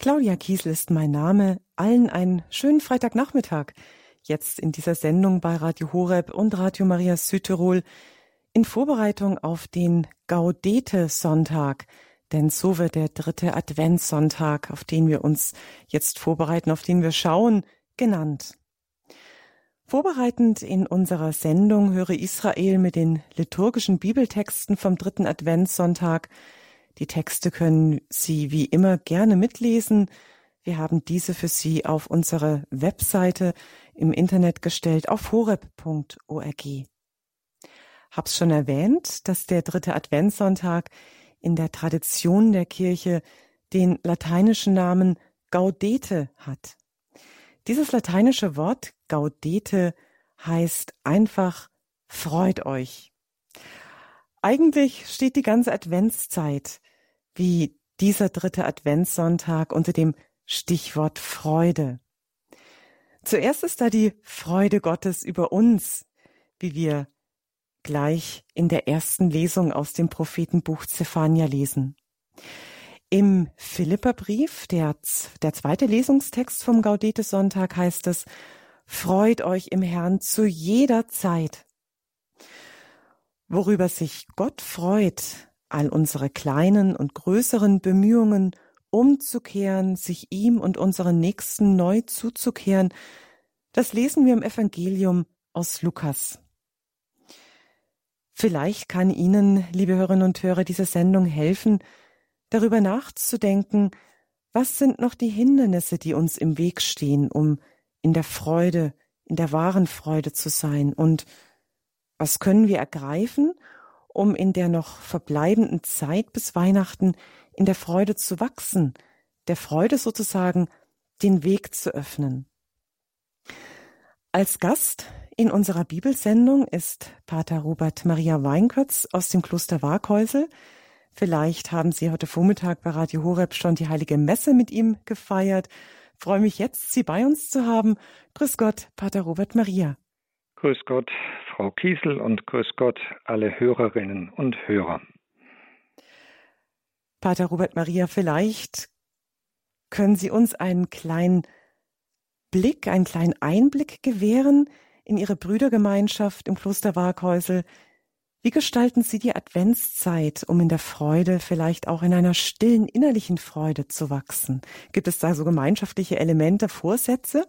Claudia Kiesel ist mein Name. Allen einen schönen Freitagnachmittag. Jetzt in dieser Sendung bei Radio Horeb und Radio Maria Südtirol in Vorbereitung auf den Gaudete-Sonntag. Denn so wird der dritte Adventssonntag, auf den wir uns jetzt vorbereiten, auf den wir schauen, genannt. Vorbereitend in unserer Sendung höre Israel mit den liturgischen Bibeltexten vom dritten Adventssonntag die Texte können Sie wie immer gerne mitlesen. Wir haben diese für Sie auf unsere Webseite im Internet gestellt auf horeb.org. Hab's schon erwähnt, dass der dritte Adventssonntag in der Tradition der Kirche den lateinischen Namen Gaudete hat. Dieses lateinische Wort Gaudete heißt einfach freut euch. Eigentlich steht die ganze Adventszeit wie dieser dritte Adventssonntag unter dem Stichwort Freude. Zuerst ist da die Freude Gottes über uns, wie wir gleich in der ersten Lesung aus dem Prophetenbuch Zephania lesen. Im Philipperbrief, der, der zweite Lesungstext vom Gaudete-Sonntag heißt es, Freut euch im Herrn zu jeder Zeit. Worüber sich Gott freut, all unsere kleinen und größeren Bemühungen umzukehren, sich ihm und unseren Nächsten neu zuzukehren, das lesen wir im Evangelium aus Lukas. Vielleicht kann Ihnen, liebe Hörerinnen und Hörer, diese Sendung helfen, darüber nachzudenken, was sind noch die Hindernisse, die uns im Weg stehen, um in der Freude, in der wahren Freude zu sein und was können wir ergreifen, um in der noch verbleibenden Zeit bis Weihnachten in der Freude zu wachsen, der Freude sozusagen den Weg zu öffnen. Als Gast in unserer Bibelsendung ist Pater Robert Maria Weinkötz aus dem Kloster Waghäusel. Vielleicht haben Sie heute Vormittag bei Radio Horeb schon die Heilige Messe mit ihm gefeiert. Freue mich jetzt, Sie bei uns zu haben. Grüß Gott, Pater Robert Maria. Grüß Gott, Frau Kiesel und grüß Gott alle Hörerinnen und Hörer. Pater Robert Maria, vielleicht können Sie uns einen kleinen Blick, einen kleinen Einblick gewähren in Ihre Brüdergemeinschaft im Kloster Waghäusel. Wie gestalten Sie die Adventszeit, um in der Freude, vielleicht auch in einer stillen innerlichen Freude zu wachsen? Gibt es da so gemeinschaftliche Elemente, Vorsätze?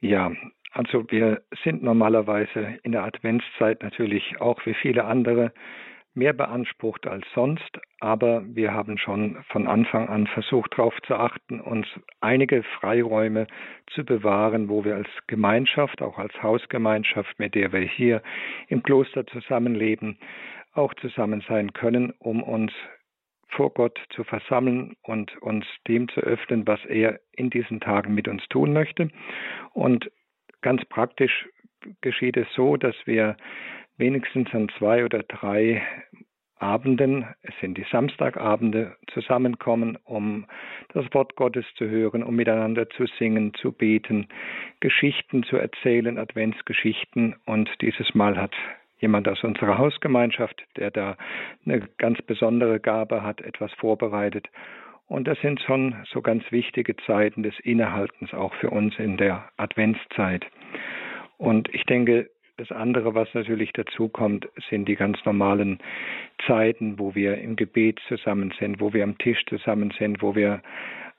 Ja, also wir sind normalerweise in der Adventszeit natürlich auch wie viele andere mehr beansprucht als sonst, aber wir haben schon von Anfang an versucht darauf zu achten, uns einige Freiräume zu bewahren, wo wir als Gemeinschaft, auch als Hausgemeinschaft, mit der wir hier im Kloster zusammenleben, auch zusammen sein können, um uns vor Gott zu versammeln und uns dem zu öffnen, was er in diesen Tagen mit uns tun möchte. Und Ganz praktisch geschieht es so, dass wir wenigstens an zwei oder drei Abenden, es sind die Samstagabende, zusammenkommen, um das Wort Gottes zu hören, um miteinander zu singen, zu beten, Geschichten zu erzählen, Adventsgeschichten. Und dieses Mal hat jemand aus unserer Hausgemeinschaft, der da eine ganz besondere Gabe hat, etwas vorbereitet. Und das sind schon so ganz wichtige Zeiten des Innehaltens auch für uns in der Adventszeit. Und ich denke, das andere, was natürlich dazu kommt, sind die ganz normalen Zeiten, wo wir im Gebet zusammen sind, wo wir am Tisch zusammen sind, wo wir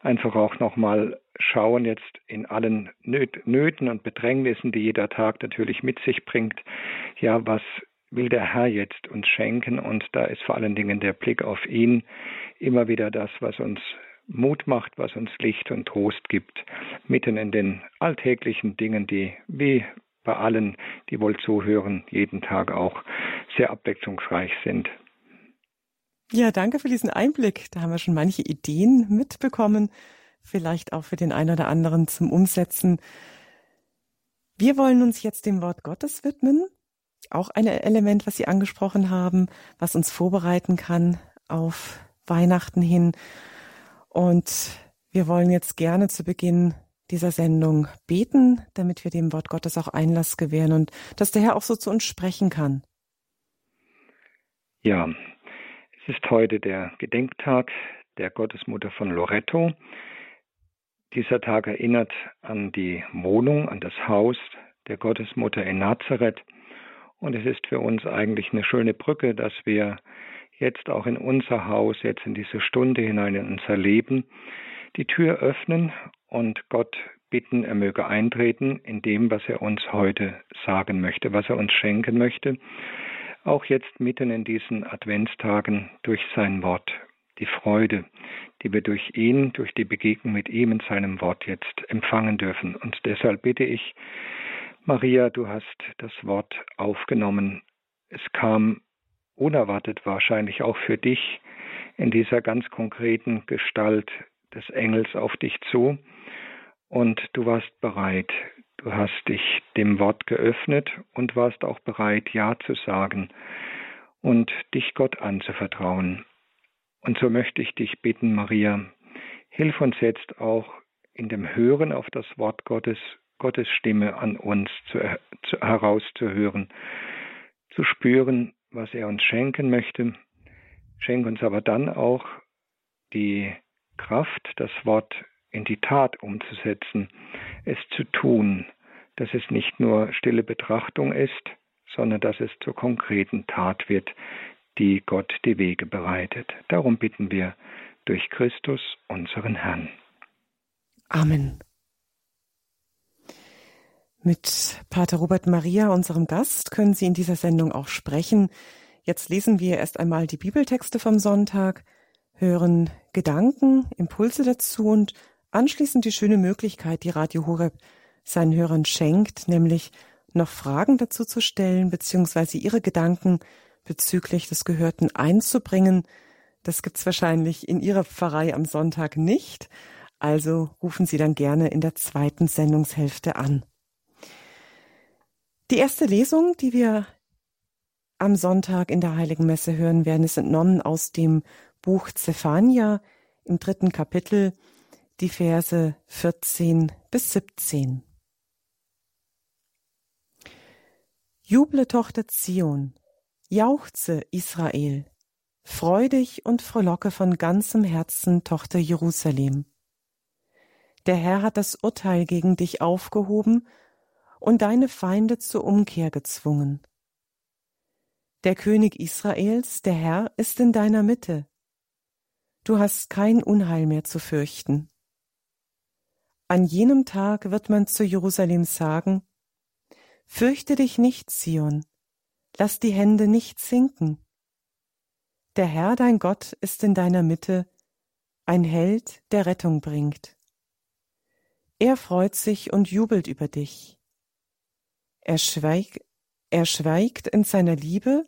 einfach auch nochmal schauen jetzt in allen Nöten und Bedrängnissen, die jeder Tag natürlich mit sich bringt. Ja, was will der Herr jetzt uns schenken? Und da ist vor allen Dingen der Blick auf ihn immer wieder das, was uns Mut macht, was uns Licht und Trost gibt, mitten in den alltäglichen Dingen, die wie bei allen, die wohl zuhören, jeden Tag auch sehr abwechslungsreich sind. Ja, danke für diesen Einblick. Da haben wir schon manche Ideen mitbekommen, vielleicht auch für den einen oder anderen zum Umsetzen. Wir wollen uns jetzt dem Wort Gottes widmen. Auch ein Element, was Sie angesprochen haben, was uns vorbereiten kann auf Weihnachten hin. Und wir wollen jetzt gerne zu Beginn dieser Sendung beten, damit wir dem Wort Gottes auch Einlass gewähren und dass der Herr auch so zu uns sprechen kann. Ja, es ist heute der Gedenktag der Gottesmutter von Loretto. Dieser Tag erinnert an die Wohnung, an das Haus der Gottesmutter in Nazareth. Und es ist für uns eigentlich eine schöne Brücke, dass wir jetzt auch in unser Haus, jetzt in diese Stunde hinein in unser Leben, die Tür öffnen und Gott bitten, er möge eintreten in dem, was er uns heute sagen möchte, was er uns schenken möchte. Auch jetzt mitten in diesen Adventstagen durch sein Wort, die Freude, die wir durch ihn, durch die Begegnung mit ihm in seinem Wort jetzt empfangen dürfen. Und deshalb bitte ich, Maria, du hast das Wort aufgenommen. Es kam unerwartet wahrscheinlich auch für dich in dieser ganz konkreten Gestalt des Engels auf dich zu und du warst bereit. Du hast dich dem Wort geöffnet und warst auch bereit, Ja zu sagen und dich Gott anzuvertrauen. Und so möchte ich dich bitten, Maria, hilf uns jetzt auch in dem Hören auf das Wort Gottes, Gottes Stimme an uns zu, zu, herauszuhören, zu spüren, was er uns schenken möchte. Schenk uns aber dann auch die Kraft, das Wort in die Tat umzusetzen, es zu tun, dass es nicht nur stille Betrachtung ist, sondern dass es zur konkreten Tat wird, die Gott die Wege bereitet. Darum bitten wir durch Christus, unseren Herrn. Amen. Mit Pater Robert Maria, unserem Gast, können Sie in dieser Sendung auch sprechen. Jetzt lesen wir erst einmal die Bibeltexte vom Sonntag, hören Gedanken, Impulse dazu und anschließend die schöne Möglichkeit, die Radio Horeb seinen Hörern schenkt, nämlich noch Fragen dazu zu stellen, beziehungsweise ihre Gedanken bezüglich des Gehörten einzubringen. Das gibt's wahrscheinlich in Ihrer Pfarrei am Sonntag nicht. Also rufen Sie dann gerne in der zweiten Sendungshälfte an. Die erste Lesung, die wir am Sonntag in der Heiligen Messe hören werden, ist entnommen aus dem Buch Zephania im dritten Kapitel, die Verse 14 bis 17. Juble, Tochter Zion, jauchze, Israel, freu dich und frohlocke von ganzem Herzen, Tochter Jerusalem. Der Herr hat das Urteil gegen dich aufgehoben und deine Feinde zur Umkehr gezwungen. Der König Israels, der Herr, ist in deiner Mitte. Du hast kein Unheil mehr zu fürchten. An jenem Tag wird man zu Jerusalem sagen, Fürchte dich nicht, Zion, lass die Hände nicht sinken. Der Herr dein Gott ist in deiner Mitte, ein Held, der Rettung bringt. Er freut sich und jubelt über dich. Er, schweig, er schweigt in seiner Liebe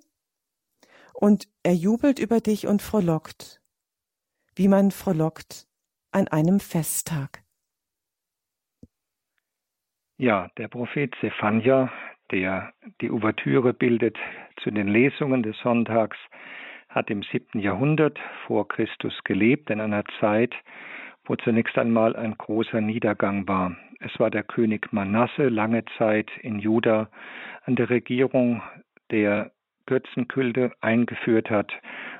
und er jubelt über dich und frohlockt, wie man frohlockt an einem Festtag. Ja, der Prophet Zephania, der die Ouvertüre bildet zu den Lesungen des Sonntags, hat im siebten Jahrhundert vor Christus gelebt, in einer Zeit, wo zunächst einmal ein großer Niedergang war. Es war der König Manasse lange Zeit in Juda an der Regierung, der Götzenkulte eingeführt hat,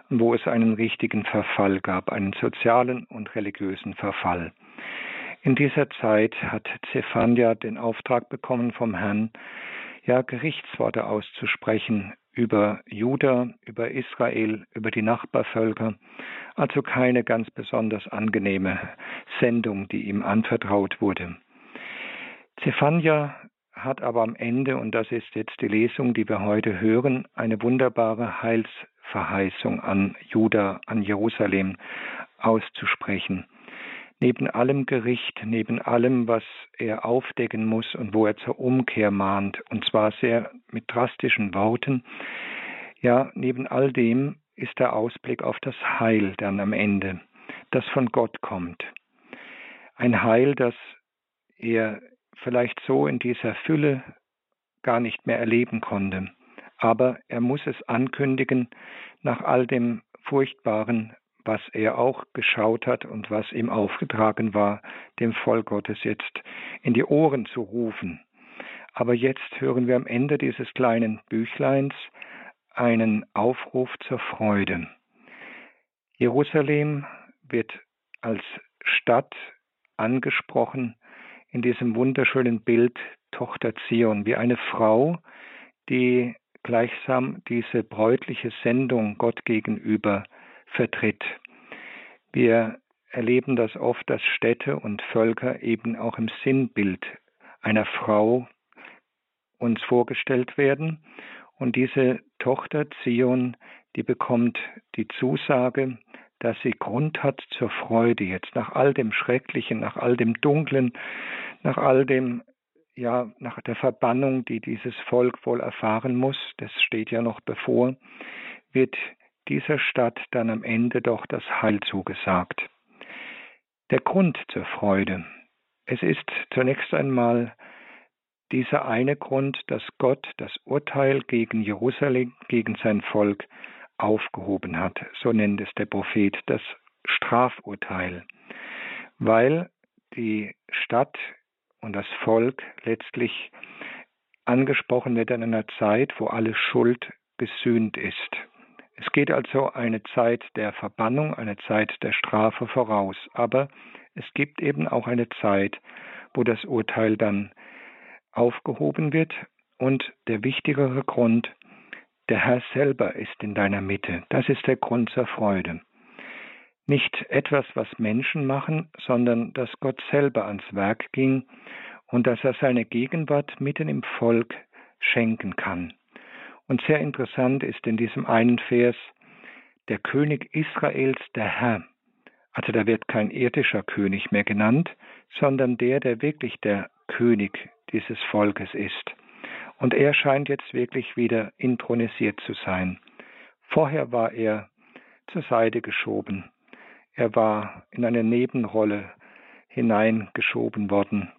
wo es einen richtigen Verfall gab, einen sozialen und religiösen Verfall. In dieser Zeit hat Zephania den Auftrag bekommen vom Herrn, ja, Gerichtsworte auszusprechen über Juda, über Israel, über die Nachbarvölker. Also keine ganz besonders angenehme Sendung, die ihm anvertraut wurde. Zephania hat aber am Ende, und das ist jetzt die Lesung, die wir heute hören, eine wunderbare Heilsverheißung an Juda, an Jerusalem auszusprechen neben allem Gericht, neben allem, was er aufdecken muss und wo er zur Umkehr mahnt, und zwar sehr mit drastischen Worten, ja, neben all dem ist der Ausblick auf das Heil dann am Ende, das von Gott kommt. Ein Heil, das er vielleicht so in dieser Fülle gar nicht mehr erleben konnte. Aber er muss es ankündigen nach all dem Furchtbaren, was er auch geschaut hat und was ihm aufgetragen war, dem Volk Gottes jetzt in die Ohren zu rufen. Aber jetzt hören wir am Ende dieses kleinen Büchleins einen Aufruf zur Freude. Jerusalem wird als Stadt angesprochen in diesem wunderschönen Bild Tochter Zion, wie eine Frau, die gleichsam diese bräutliche Sendung Gott gegenüber vertritt. Wir erleben das oft, dass Städte und Völker eben auch im Sinnbild einer Frau uns vorgestellt werden. Und diese Tochter Zion, die bekommt die Zusage, dass sie Grund hat zur Freude jetzt nach all dem Schrecklichen, nach all dem Dunklen, nach all dem, ja, nach der Verbannung, die dieses Volk wohl erfahren muss, das steht ja noch bevor, wird dieser Stadt dann am Ende doch das Heil zugesagt. Der Grund zur Freude. Es ist zunächst einmal dieser eine Grund, dass Gott das Urteil gegen Jerusalem, gegen sein Volk aufgehoben hat. So nennt es der Prophet das Strafurteil, weil die Stadt und das Volk letztlich angesprochen wird in einer Zeit, wo alle Schuld gesühnt ist. Es geht also eine Zeit der Verbannung, eine Zeit der Strafe voraus, aber es gibt eben auch eine Zeit, wo das Urteil dann aufgehoben wird und der wichtigere Grund, der Herr selber ist in deiner Mitte. Das ist der Grund zur Freude. Nicht etwas, was Menschen machen, sondern dass Gott selber ans Werk ging und dass er seine Gegenwart mitten im Volk schenken kann. Und sehr interessant ist in diesem einen Vers, der König Israels, der Herr. Also da wird kein irdischer König mehr genannt, sondern der, der wirklich der König dieses Volkes ist. Und er scheint jetzt wirklich wieder intronisiert zu sein. Vorher war er zur Seite geschoben. Er war in eine Nebenrolle hineingeschoben worden.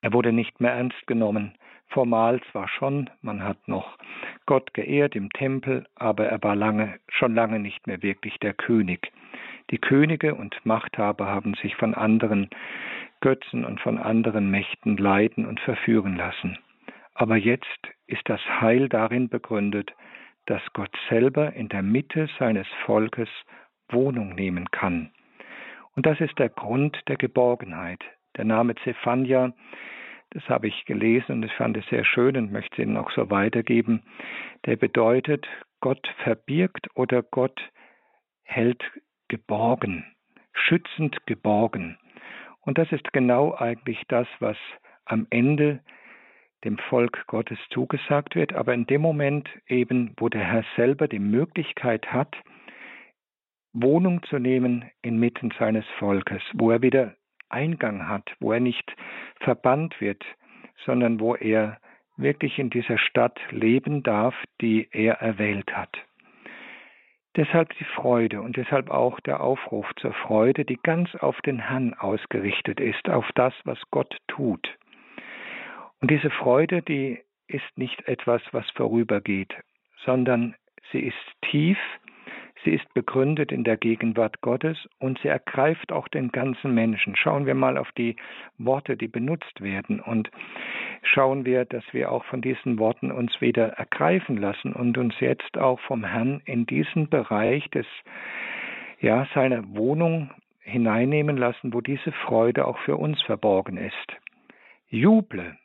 Er wurde nicht mehr ernst genommen. Formal zwar schon, man hat noch Gott geehrt im Tempel, aber er war lange, schon lange nicht mehr wirklich der König. Die Könige und Machthaber haben sich von anderen Götzen und von anderen Mächten leiten und verführen lassen. Aber jetzt ist das Heil darin begründet, dass Gott selber in der Mitte seines Volkes Wohnung nehmen kann. Und das ist der Grund der Geborgenheit. Der Name Zephania, das habe ich gelesen und ich fand es sehr schön und möchte es Ihnen auch so weitergeben, der bedeutet, Gott verbirgt oder Gott hält geborgen, schützend geborgen. Und das ist genau eigentlich das, was am Ende dem Volk Gottes zugesagt wird, aber in dem Moment eben, wo der Herr selber die Möglichkeit hat, Wohnung zu nehmen inmitten seines Volkes, wo er wieder Eingang hat, wo er nicht verbannt wird, sondern wo er wirklich in dieser Stadt leben darf, die er erwählt hat. Deshalb die Freude und deshalb auch der Aufruf zur Freude, die ganz auf den Herrn ausgerichtet ist, auf das, was Gott tut. Und diese Freude, die ist nicht etwas, was vorübergeht, sondern sie ist tief, sie ist begründet in der Gegenwart Gottes und sie ergreift auch den ganzen Menschen. Schauen wir mal auf die Worte, die benutzt werden und schauen wir, dass wir auch von diesen Worten uns wieder ergreifen lassen und uns jetzt auch vom Herrn in diesen Bereich des ja, seiner Wohnung hineinnehmen lassen, wo diese Freude auch für uns verborgen ist. Juble,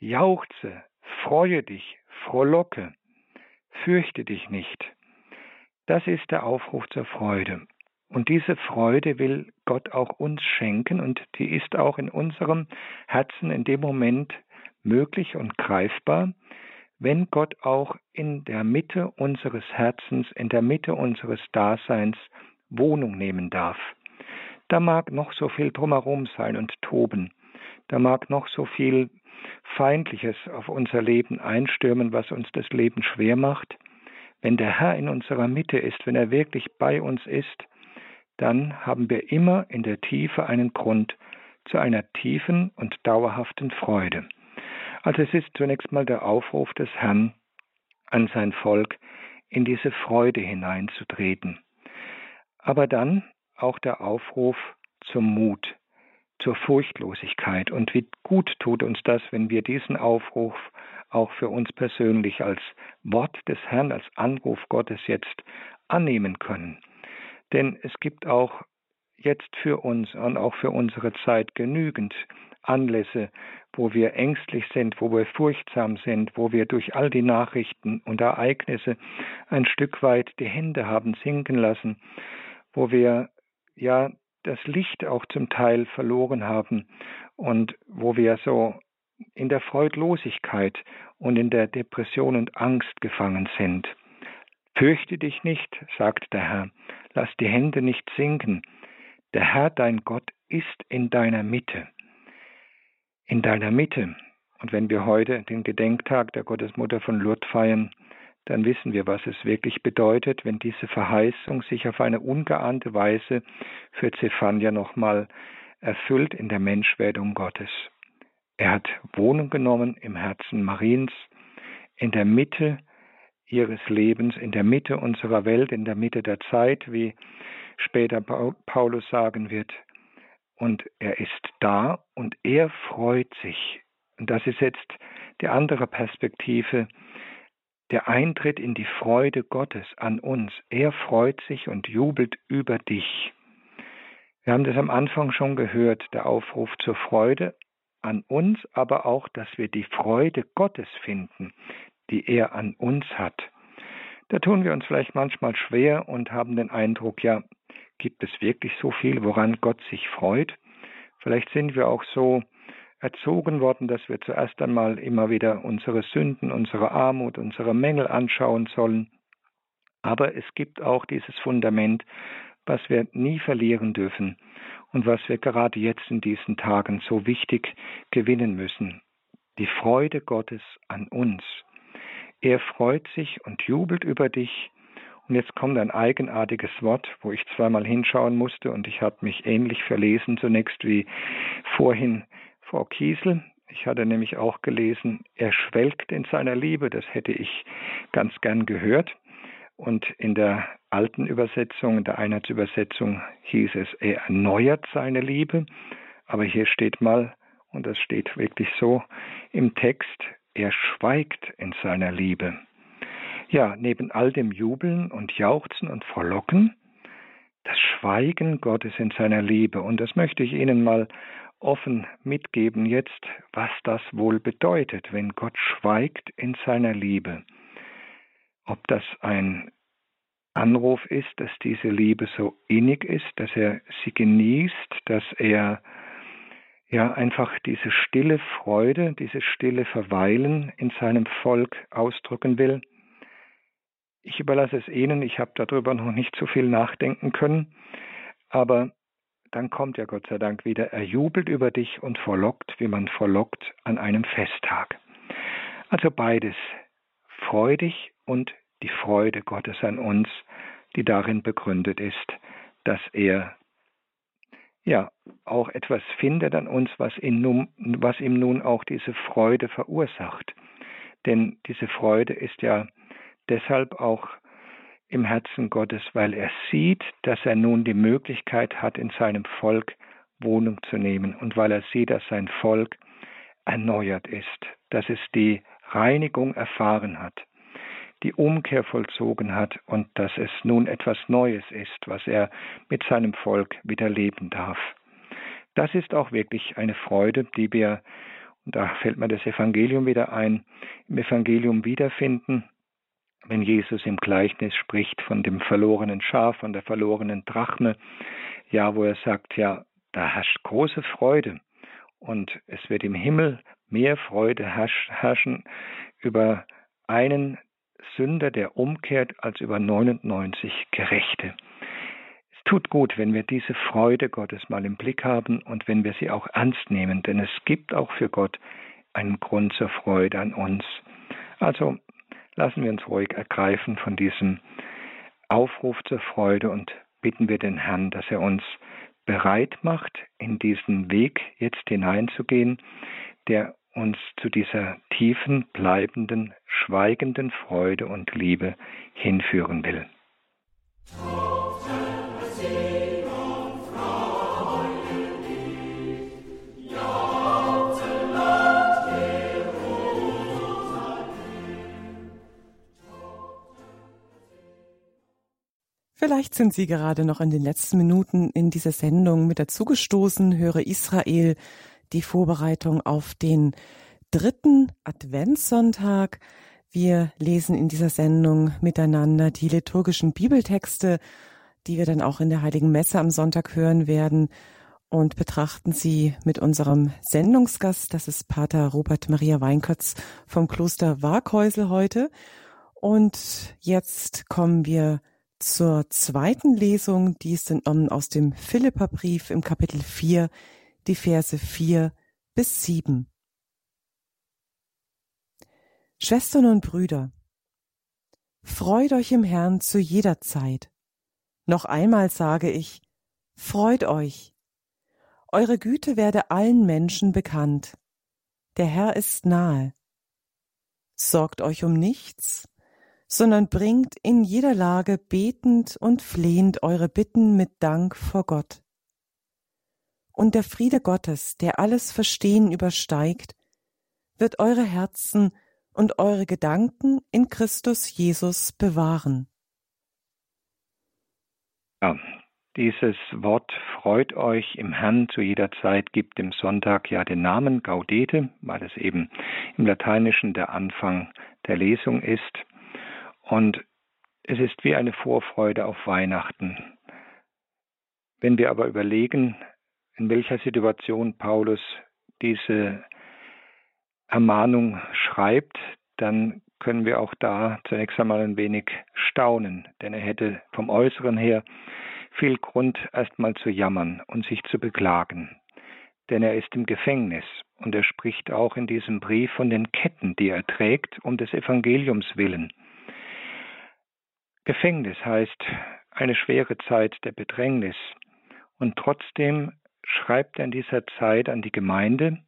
Jauchze, freue dich, frohlocke, fürchte dich nicht. Das ist der Aufruf zur Freude. Und diese Freude will Gott auch uns schenken und die ist auch in unserem Herzen in dem Moment möglich und greifbar, wenn Gott auch in der Mitte unseres Herzens, in der Mitte unseres Daseins Wohnung nehmen darf. Da mag noch so viel drumherum sein und toben, da mag noch so viel Feindliches auf unser Leben einstürmen, was uns das Leben schwer macht, wenn der Herr in unserer Mitte ist, wenn er wirklich bei uns ist, dann haben wir immer in der Tiefe einen Grund zu einer tiefen und dauerhaften Freude. Also es ist zunächst mal der Aufruf des Herrn an sein Volk, in diese Freude hineinzutreten. Aber dann auch der Aufruf zum Mut, zur Furchtlosigkeit. Und wie gut tut uns das, wenn wir diesen Aufruf auch für uns persönlich als Wort des Herrn, als Anruf Gottes jetzt annehmen können. Denn es gibt auch jetzt für uns und auch für unsere Zeit genügend Anlässe, wo wir ängstlich sind, wo wir furchtsam sind, wo wir durch all die Nachrichten und Ereignisse ein Stück weit die Hände haben sinken lassen, wo wir ja das Licht auch zum Teil verloren haben und wo wir so in der Freudlosigkeit und in der Depression und Angst gefangen sind. Fürchte dich nicht, sagt der Herr, lass die Hände nicht sinken. Der Herr dein Gott ist in deiner Mitte. In deiner Mitte. Und wenn wir heute den Gedenktag der Gottesmutter von Lourdes feiern, dann wissen wir, was es wirklich bedeutet, wenn diese Verheißung sich auf eine ungeahnte Weise für Zephania nochmal erfüllt in der Menschwerdung Gottes. Er hat Wohnung genommen im Herzen Mariens, in der Mitte ihres Lebens, in der Mitte unserer Welt, in der Mitte der Zeit, wie später Paulus sagen wird. Und er ist da und er freut sich. Und das ist jetzt die andere Perspektive, der Eintritt in die Freude Gottes an uns. Er freut sich und jubelt über dich. Wir haben das am Anfang schon gehört, der Aufruf zur Freude an uns, aber auch, dass wir die Freude Gottes finden, die er an uns hat. Da tun wir uns vielleicht manchmal schwer und haben den Eindruck, ja, gibt es wirklich so viel, woran Gott sich freut? Vielleicht sind wir auch so erzogen worden, dass wir zuerst einmal immer wieder unsere Sünden, unsere Armut, unsere Mängel anschauen sollen. Aber es gibt auch dieses Fundament, was wir nie verlieren dürfen und was wir gerade jetzt in diesen Tagen so wichtig gewinnen müssen. Die Freude Gottes an uns. Er freut sich und jubelt über dich. Und jetzt kommt ein eigenartiges Wort, wo ich zweimal hinschauen musste und ich habe mich ähnlich verlesen zunächst wie vorhin Frau Kiesel. Ich hatte nämlich auch gelesen, er schwelgt in seiner Liebe. Das hätte ich ganz gern gehört. Und in der alten Übersetzung, in der Einheitsübersetzung hieß es, er erneuert seine Liebe. Aber hier steht mal, und das steht wirklich so im Text, er schweigt in seiner Liebe. Ja, neben all dem Jubeln und Jauchzen und Verlocken, das Schweigen Gottes in seiner Liebe. Und das möchte ich Ihnen mal offen mitgeben jetzt, was das wohl bedeutet, wenn Gott schweigt in seiner Liebe. Ob das ein Anruf ist, dass diese Liebe so innig ist, dass er sie genießt, dass er ja einfach diese stille Freude, dieses stille Verweilen in seinem Volk ausdrücken will. Ich überlasse es Ihnen, ich habe darüber noch nicht so viel nachdenken können, aber dann kommt ja Gott sei Dank wieder, er jubelt über dich und verlockt, wie man verlockt an einem Festtag. Also beides, freudig und die Freude Gottes an uns, die darin begründet ist, dass er ja auch etwas findet an uns, was, nun, was ihm nun auch diese Freude verursacht. Denn diese Freude ist ja deshalb auch im Herzen Gottes, weil er sieht, dass er nun die Möglichkeit hat, in seinem Volk Wohnung zu nehmen und weil er sieht, dass sein Volk erneuert ist, dass es die Reinigung erfahren hat, die Umkehr vollzogen hat und dass es nun etwas Neues ist, was er mit seinem Volk wieder leben darf. Das ist auch wirklich eine Freude, die wir, und da fällt mir das Evangelium wieder ein, im Evangelium wiederfinden, wenn Jesus im Gleichnis spricht von dem verlorenen Schaf, von der verlorenen Drachme, ja, wo er sagt, ja, da herrscht große Freude und es wird im Himmel mehr Freude herrschen über einen Sünder, der umkehrt, als über 99 Gerechte. Es tut gut, wenn wir diese Freude Gottes mal im Blick haben und wenn wir sie auch ernst nehmen, denn es gibt auch für Gott einen Grund zur Freude an uns. Also lassen wir uns ruhig ergreifen von diesem Aufruf zur Freude und bitten wir den Herrn, dass er uns bereit macht, in diesen Weg jetzt hineinzugehen, der uns zu dieser tiefen, bleibenden, schweigenden Freude und Liebe hinführen will. Vielleicht sind Sie gerade noch in den letzten Minuten in dieser Sendung mit dazugestoßen. Höre Israel, die Vorbereitung auf den dritten Adventssonntag. Wir lesen in dieser Sendung miteinander die liturgischen Bibeltexte, die wir dann auch in der Heiligen Messe am Sonntag hören werden und betrachten sie mit unserem Sendungsgast. Das ist Pater Robert Maria Weinkötz vom Kloster Waghäusel heute. Und jetzt kommen wir zur zweiten Lesung, die ist entnommen aus dem Philipperbrief im Kapitel 4, die Verse 4 bis 7. Schwestern und Brüder, freut euch im Herrn zu jeder Zeit. Noch einmal sage ich, freut euch. Eure Güte werde allen Menschen bekannt. Der Herr ist nahe. Sorgt euch um nichts, sondern bringt in jeder Lage betend und flehend eure Bitten mit Dank vor Gott. Und der Friede Gottes, der alles Verstehen übersteigt, wird eure Herzen und eure Gedanken in Christus Jesus bewahren. Ja, dieses Wort freut euch im Herrn zu jeder Zeit gibt dem Sonntag ja den Namen Gaudete, weil es eben im Lateinischen der Anfang der Lesung ist. Und es ist wie eine Vorfreude auf Weihnachten. Wenn wir aber überlegen, in welcher Situation Paulus diese Ermahnung schreibt, dann können wir auch da zunächst einmal ein wenig staunen, denn er hätte vom Äußeren her viel Grund, erstmal zu jammern und sich zu beklagen. Denn er ist im Gefängnis und er spricht auch in diesem Brief von den Ketten, die er trägt, um des Evangeliums willen. Gefängnis heißt eine schwere Zeit der Bedrängnis. Und trotzdem schreibt er in dieser Zeit an die Gemeinde.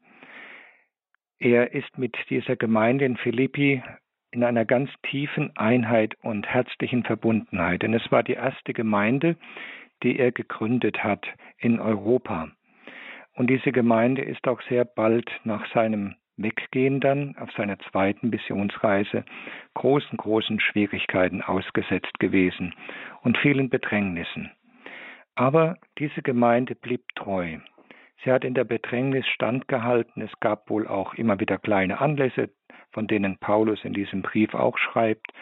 Er ist mit dieser Gemeinde in Philippi in einer ganz tiefen Einheit und herzlichen Verbundenheit. Denn es war die erste Gemeinde, die er gegründet hat in Europa. Und diese Gemeinde ist auch sehr bald nach seinem Weggehen dann auf seiner zweiten Missionsreise großen, großen Schwierigkeiten ausgesetzt gewesen und vielen Bedrängnissen. Aber diese Gemeinde blieb treu. Sie hat in der Bedrängnis standgehalten. Es gab wohl auch immer wieder kleine Anlässe, von denen Paulus in diesem Brief auch schreibt,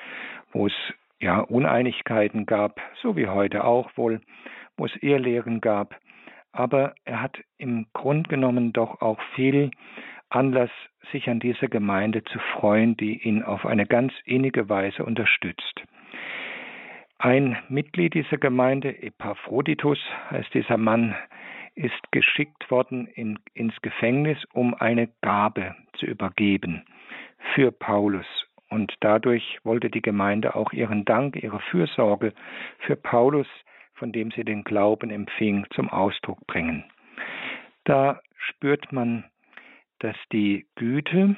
wo es ja Uneinigkeiten gab, so wie heute auch wohl, wo es Irrlehren gab. Aber er hat im Grund genommen doch auch viel Anlass, sich an dieser Gemeinde zu freuen, die ihn auf eine ganz innige Weise unterstützt. Ein Mitglied dieser Gemeinde, Epaphroditus heißt dieser Mann, ist geschickt worden in, ins Gefängnis, um eine Gabe zu übergeben für Paulus. Und dadurch wollte die Gemeinde auch ihren Dank, ihre Fürsorge für Paulus, von dem sie den Glauben empfing, zum Ausdruck bringen. Da spürt man dass die Güte,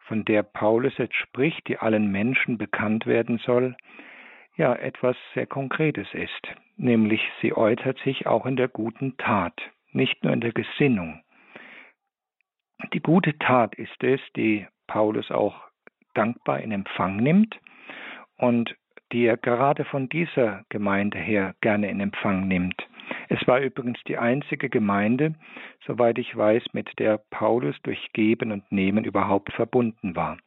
von der Paulus jetzt spricht, die allen Menschen bekannt werden soll, ja etwas sehr Konkretes ist, nämlich sie äußert sich auch in der guten Tat, nicht nur in der Gesinnung. Die gute Tat ist es, die Paulus auch dankbar in Empfang nimmt und die er gerade von dieser Gemeinde her gerne in Empfang nimmt. Es war übrigens die einzige Gemeinde, soweit ich weiß, mit der Paulus durch Geben und Nehmen überhaupt verbunden war.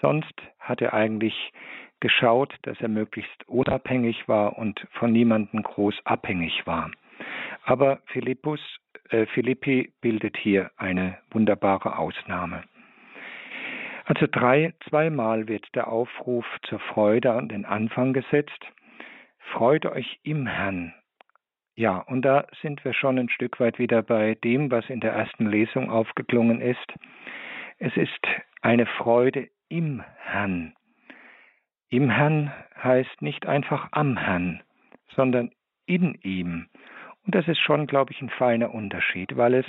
Sonst hat er eigentlich geschaut, dass er möglichst unabhängig war und von niemandem groß abhängig war. Aber Philippus, äh, Philippi bildet hier eine wunderbare Ausnahme. Also drei, zweimal wird der Aufruf zur Freude an den Anfang gesetzt. Freut euch im Herrn. Ja, und da sind wir schon ein Stück weit wieder bei dem, was in der ersten Lesung aufgeklungen ist. Es ist eine Freude im Herrn. Im Herrn heißt nicht einfach am Herrn, sondern in ihm. Und das ist schon, glaube ich, ein feiner Unterschied, weil es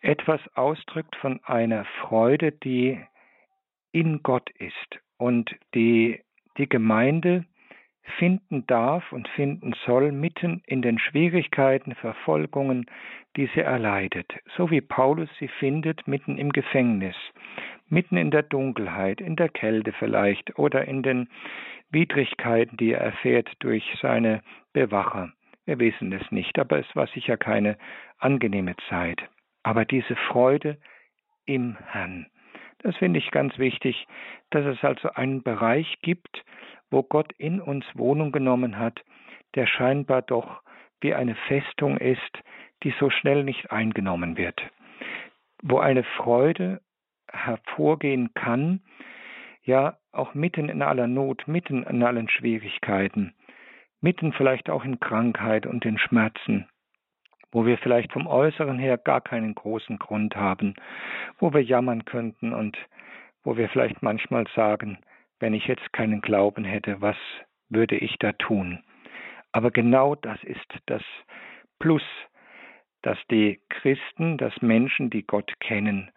etwas ausdrückt von einer Freude, die in Gott ist und die die Gemeinde finden darf und finden soll, mitten in den Schwierigkeiten, Verfolgungen, die sie erleidet, so wie Paulus sie findet, mitten im Gefängnis, mitten in der Dunkelheit, in der Kälte vielleicht oder in den Widrigkeiten, die er erfährt durch seine Bewacher. Wir wissen es nicht, aber es war sicher keine angenehme Zeit. Aber diese Freude im Herrn, das finde ich ganz wichtig, dass es also einen Bereich gibt, wo Gott in uns Wohnung genommen hat, der scheinbar doch wie eine Festung ist, die so schnell nicht eingenommen wird, wo eine Freude hervorgehen kann, ja auch mitten in aller Not, mitten in allen Schwierigkeiten, mitten vielleicht auch in Krankheit und in Schmerzen, wo wir vielleicht vom Äußeren her gar keinen großen Grund haben, wo wir jammern könnten und wo wir vielleicht manchmal sagen, wenn ich jetzt keinen Glauben hätte, was würde ich da tun? Aber genau das ist das Plus, dass die Christen, dass Menschen, die Gott kennen,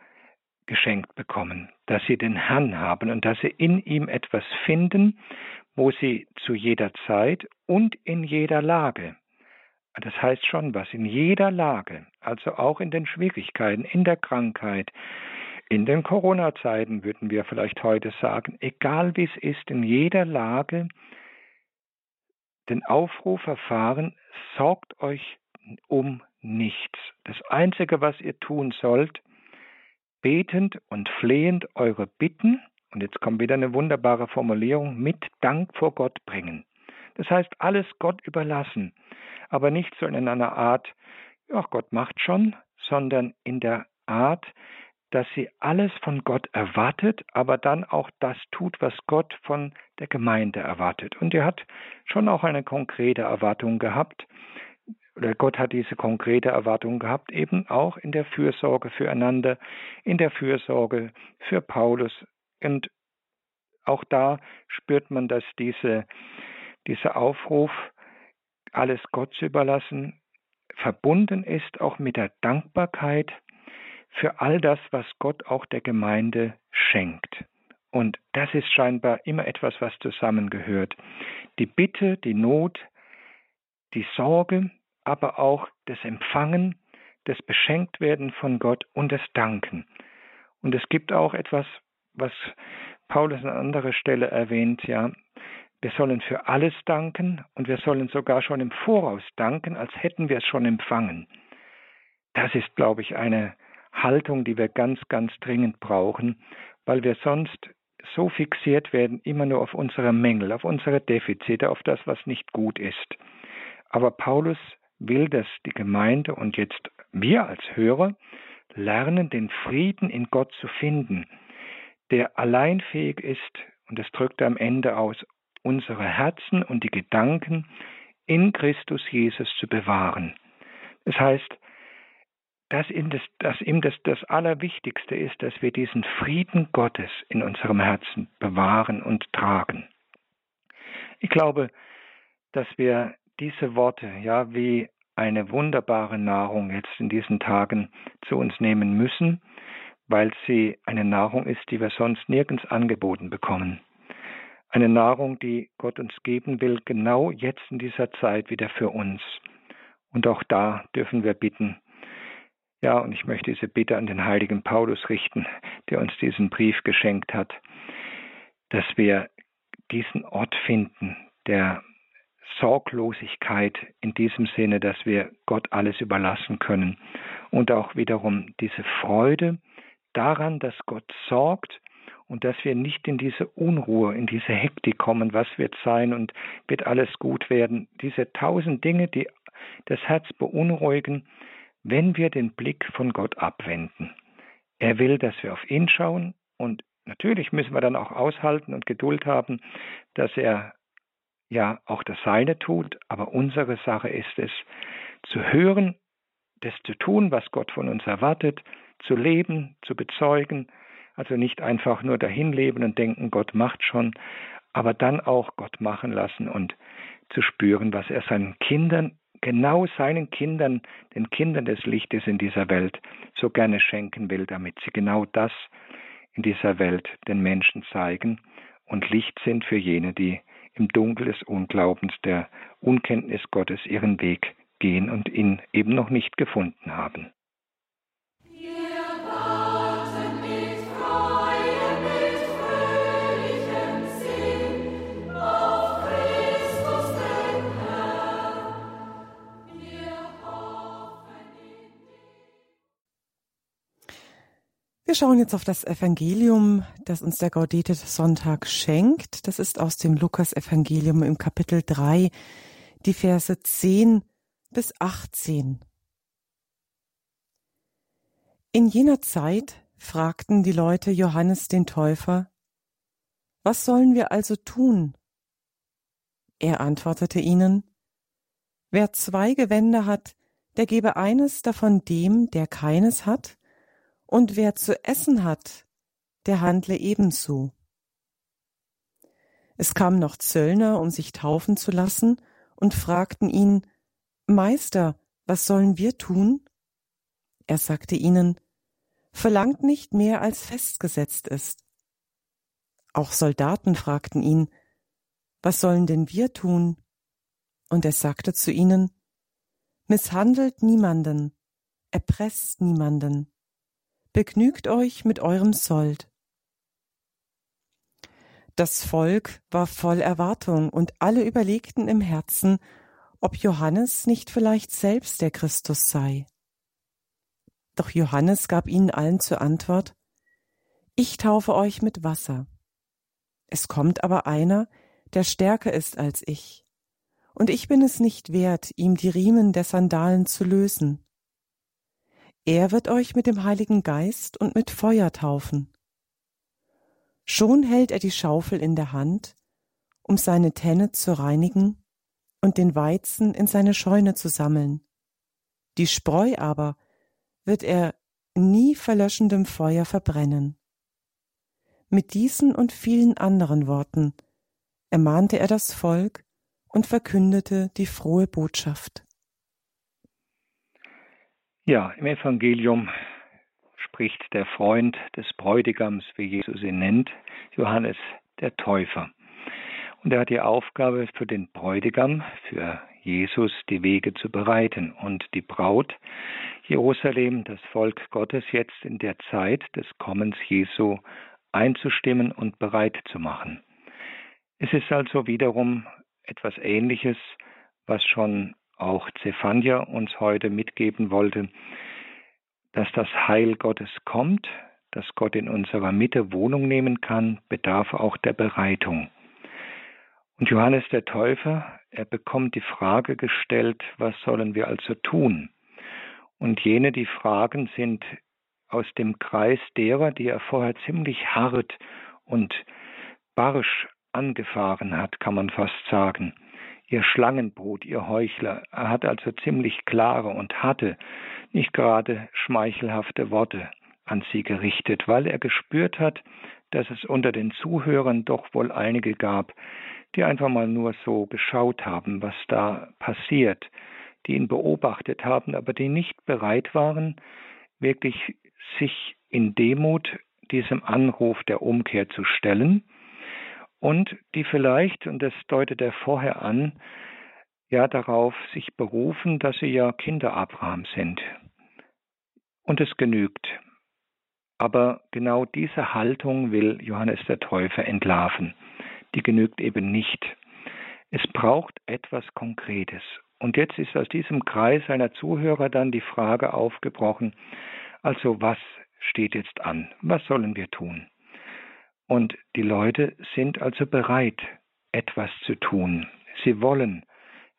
geschenkt bekommen, dass sie den Herrn haben und dass sie in ihm etwas finden, wo sie zu jeder Zeit und in jeder Lage, das heißt schon was, in jeder Lage, also auch in den Schwierigkeiten, in der Krankheit, in den Corona-Zeiten würden wir vielleicht heute sagen, egal wie es ist, in jeder Lage den Aufruf erfahren, sorgt euch um nichts. Das Einzige, was ihr tun sollt, betend und flehend eure Bitten, und jetzt kommt wieder eine wunderbare Formulierung, mit Dank vor Gott bringen. Das heißt, alles Gott überlassen, aber nicht so in einer Art, ja, Gott macht schon, sondern in der Art, dass sie alles von Gott erwartet, aber dann auch das tut, was Gott von der Gemeinde erwartet. Und er hat schon auch eine konkrete Erwartung gehabt, oder Gott hat diese konkrete Erwartung gehabt, eben auch in der Fürsorge füreinander, in der Fürsorge für Paulus. Und auch da spürt man, dass diese, dieser Aufruf, alles Gott zu überlassen, verbunden ist auch mit der Dankbarkeit für all das, was Gott auch der Gemeinde schenkt. Und das ist scheinbar immer etwas, was zusammengehört. Die Bitte, die Not, die Sorge, aber auch das Empfangen, das Beschenktwerden von Gott und das Danken. Und es gibt auch etwas, was Paulus an anderer Stelle erwähnt, ja, wir sollen für alles danken und wir sollen sogar schon im Voraus danken, als hätten wir es schon empfangen. Das ist, glaube ich, eine Haltung, die wir ganz, ganz dringend brauchen, weil wir sonst so fixiert werden, immer nur auf unsere Mängel, auf unsere Defizite, auf das, was nicht gut ist. Aber Paulus will, dass die Gemeinde und jetzt wir als Hörer lernen, den Frieden in Gott zu finden, der allein fähig ist, und das drückt er am Ende aus, unsere Herzen und die Gedanken in Christus Jesus zu bewahren. Das heißt, dass ihm, das, dass ihm das, das Allerwichtigste ist, dass wir diesen Frieden Gottes in unserem Herzen bewahren und tragen. Ich glaube, dass wir diese Worte, ja, wie eine wunderbare Nahrung jetzt in diesen Tagen zu uns nehmen müssen, weil sie eine Nahrung ist, die wir sonst nirgends angeboten bekommen. Eine Nahrung, die Gott uns geben will, genau jetzt in dieser Zeit wieder für uns. Und auch da dürfen wir bitten. Ja, und ich möchte diese Bitte an den heiligen Paulus richten, der uns diesen Brief geschenkt hat, dass wir diesen Ort finden, der Sorglosigkeit in diesem Sinne, dass wir Gott alles überlassen können und auch wiederum diese Freude daran, dass Gott sorgt und dass wir nicht in diese Unruhe, in diese Hektik kommen, was wird sein und wird alles gut werden. Diese tausend Dinge, die das Herz beunruhigen, wenn wir den Blick von Gott abwenden. Er will, dass wir auf ihn schauen und natürlich müssen wir dann auch aushalten und Geduld haben, dass er ja auch das Seine tut, aber unsere Sache ist es, zu hören, das zu tun, was Gott von uns erwartet, zu leben, zu bezeugen, also nicht einfach nur dahin leben und denken, Gott macht schon, aber dann auch Gott machen lassen und zu spüren, was er seinen Kindern, genau seinen Kindern, den Kindern des Lichtes in dieser Welt so gerne schenken will, damit sie genau das in dieser Welt den Menschen zeigen und Licht sind für jene, die im Dunkel des Unglaubens, der Unkenntnis Gottes ihren Weg gehen und ihn eben noch nicht gefunden haben. Wir schauen jetzt auf das Evangelium, das uns der Gaudete Sonntag schenkt. Das ist aus dem Lukas-Evangelium im Kapitel 3, die Verse 10 bis 18. In jener Zeit fragten die Leute Johannes den Täufer, Was sollen wir also tun? Er antwortete ihnen, Wer zwei Gewänder hat, der gebe eines davon dem, der keines hat, und wer zu essen hat, der handle ebenso. Es kamen noch Zöllner, um sich taufen zu lassen, und fragten ihn, Meister, was sollen wir tun? Er sagte ihnen, Verlangt nicht mehr, als festgesetzt ist. Auch Soldaten fragten ihn, Was sollen denn wir tun? Und er sagte zu ihnen, Misshandelt niemanden, erpresst niemanden, begnügt euch mit eurem Sold. Das Volk war voll Erwartung, und alle überlegten im Herzen, ob Johannes nicht vielleicht selbst der Christus sei. Doch Johannes gab ihnen allen zur Antwort Ich taufe euch mit Wasser. Es kommt aber einer, der stärker ist als ich, und ich bin es nicht wert, ihm die Riemen der Sandalen zu lösen. Er wird euch mit dem Heiligen Geist und mit Feuer taufen. Schon hält er die Schaufel in der Hand, um seine Tenne zu reinigen und den Weizen in seine Scheune zu sammeln. Die Spreu aber wird er nie verlöschendem Feuer verbrennen. Mit diesen und vielen anderen Worten ermahnte er das Volk und verkündete die frohe Botschaft. Ja, im Evangelium spricht der Freund des Bräutigams, wie Jesus ihn nennt, Johannes der Täufer. Und er hat die Aufgabe für den Bräutigam, für Jesus die Wege zu bereiten und die Braut, Jerusalem, das Volk Gottes, jetzt in der Zeit des Kommens Jesu einzustimmen und bereit zu machen. Es ist also wiederum etwas Ähnliches, was schon auch Zephania uns heute mitgeben wollte, dass das Heil Gottes kommt, dass Gott in unserer Mitte Wohnung nehmen kann, bedarf auch der Bereitung. Und Johannes der Täufer, er bekommt die Frage gestellt, was sollen wir also tun? Und jene, die Fragen sind aus dem Kreis derer, die er vorher ziemlich hart und barsch angefahren hat, kann man fast sagen. Ihr Schlangenbrut, ihr Heuchler. Er hat also ziemlich klare und harte, nicht gerade schmeichelhafte Worte an sie gerichtet, weil er gespürt hat, dass es unter den Zuhörern doch wohl einige gab, die einfach mal nur so geschaut haben, was da passiert, die ihn beobachtet haben, aber die nicht bereit waren, wirklich sich in Demut diesem Anruf der Umkehr zu stellen und die vielleicht, und das deutet er vorher an, ja darauf sich berufen, dass sie ja Kinder Abraham sind. Und es genügt. Aber genau diese Haltung will Johannes der Täufer entlarven. Die genügt eben nicht. Es braucht etwas Konkretes. Und jetzt ist aus diesem Kreis seiner Zuhörer dann die Frage aufgebrochen, also was steht jetzt an? Was sollen wir tun? Und die Leute sind also bereit, etwas zu tun. Sie wollen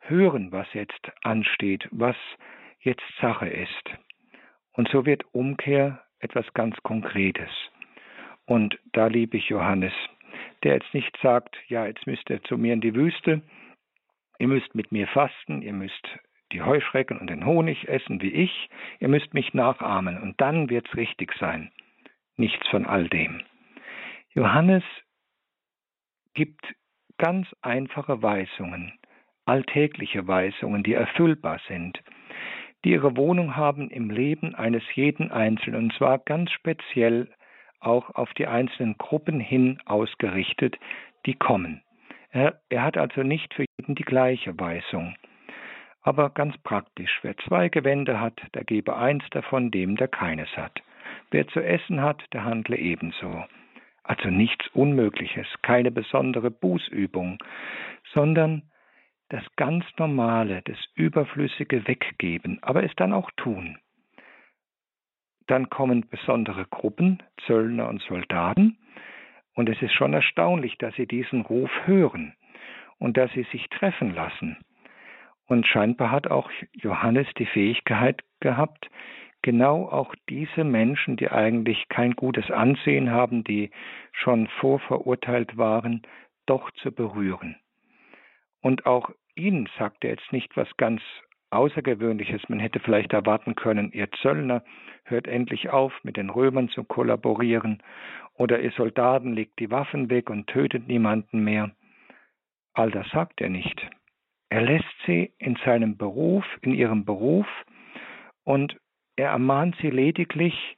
hören, was jetzt ansteht, was jetzt Sache ist. Und so wird Umkehr etwas ganz Konkretes. Und da liebe ich Johannes, der jetzt nicht sagt, ja, jetzt müsst ihr zu mir in die Wüste, ihr müsst mit mir fasten, ihr müsst die Heuschrecken und den Honig essen wie ich, ihr müsst mich nachahmen und dann wird's richtig sein. Nichts von all dem. Johannes gibt ganz einfache Weisungen, alltägliche Weisungen, die erfüllbar sind, die ihre Wohnung haben im Leben eines jeden Einzelnen, und zwar ganz speziell auch auf die einzelnen Gruppen hin ausgerichtet, die kommen. Er, er hat also nicht für jeden die gleiche Weisung. Aber ganz praktisch, wer zwei Gewänder hat, der gebe eins davon dem, der keines hat. Wer zu essen hat, der handle ebenso. Also nichts Unmögliches, keine besondere Bußübung, sondern das ganz Normale, das Überflüssige weggeben, aber es dann auch tun. dann kommen besondere Gruppen, Zöllner und Soldaten, und es ist schon erstaunlich, dass sie diesen Ruf hören und dass sie sich treffen lassen. Und scheinbar hat auch Johannes die Fähigkeit gehabt, genau auch diese Menschen, die eigentlich kein gutes Ansehen haben, die schon vorverurteilt waren, doch zu berühren. Und auch ihnen sagt er jetzt nicht was ganz Außergewöhnliches. Man hätte vielleicht erwarten können, ihr Zöllner hört endlich auf, mit den Römern zu kollaborieren, oder ihr Soldaten legt die Waffen weg und tötet niemanden mehr. All das sagt er nicht. Er lässt sie in seinem Beruf, in ihrem Beruf, und er ermahnt sie lediglich,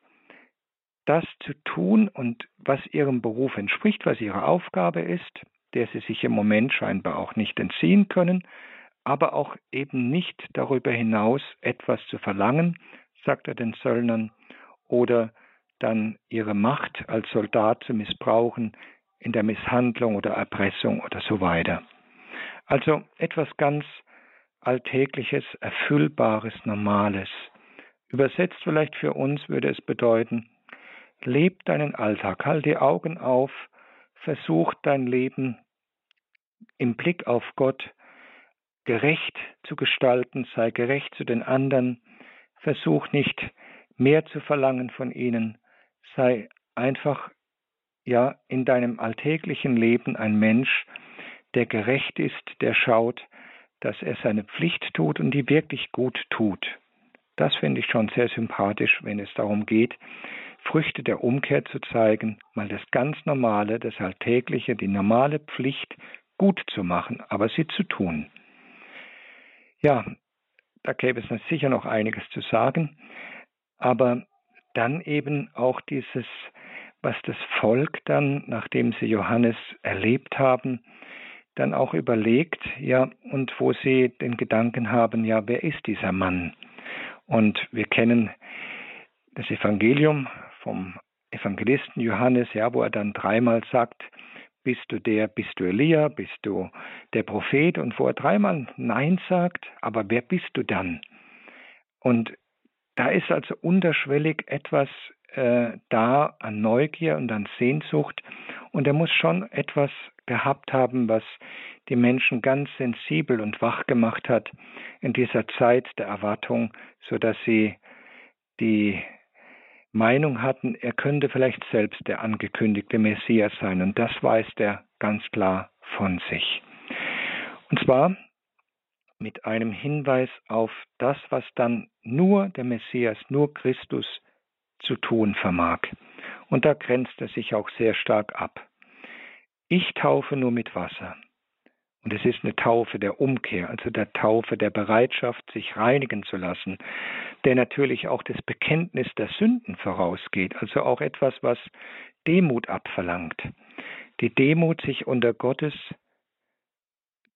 das zu tun und was ihrem Beruf entspricht, was ihre Aufgabe ist, der sie sich im Moment scheinbar auch nicht entziehen können, aber auch eben nicht darüber hinaus etwas zu verlangen, sagt er den Söldnern, oder dann ihre Macht als Soldat zu missbrauchen in der Misshandlung oder Erpressung oder so weiter. Also etwas ganz Alltägliches, Erfüllbares, Normales. Übersetzt vielleicht für uns würde es bedeuten, leb deinen Alltag, halt die Augen auf, versuch dein Leben im Blick auf Gott gerecht zu gestalten, sei gerecht zu den anderen, versuch nicht mehr zu verlangen von ihnen, sei einfach ja in deinem alltäglichen Leben ein Mensch, der gerecht ist, der schaut, dass er seine Pflicht tut und die wirklich gut tut. Das finde ich schon sehr sympathisch, wenn es darum geht, Früchte der Umkehr zu zeigen, mal das ganz Normale, das Alltägliche, die normale Pflicht gut zu machen, aber sie zu tun. Ja, da gäbe es sicher noch einiges zu sagen, aber dann eben auch dieses, was das Volk dann, nachdem sie Johannes erlebt haben, dann auch überlegt, ja, und wo sie den Gedanken haben, ja, wer ist dieser Mann? Und wir kennen das Evangelium vom Evangelisten Johannes, ja, wo er dann dreimal sagt, bist du der, bist du Elia, bist du der Prophet? Und wo er dreimal Nein sagt, aber wer bist du dann? Und da ist also unterschwellig etwas äh, da an Neugier und an Sehnsucht. Und er muss schon etwas gehabt haben, was die Menschen ganz sensibel und wach gemacht hat in dieser Zeit der Erwartung, so dass sie die Meinung hatten, er könnte vielleicht selbst der angekündigte Messias sein. Und das weist er ganz klar von sich. Und zwar mit einem Hinweis auf das, was dann nur der Messias, nur Christus zu tun vermag. Und da grenzt er sich auch sehr stark ab. Ich taufe nur mit Wasser. Und es ist eine Taufe der Umkehr, also der Taufe der Bereitschaft, sich reinigen zu lassen, der natürlich auch das Bekenntnis der Sünden vorausgeht, also auch etwas, was Demut abverlangt. Die Demut, sich unter Gottes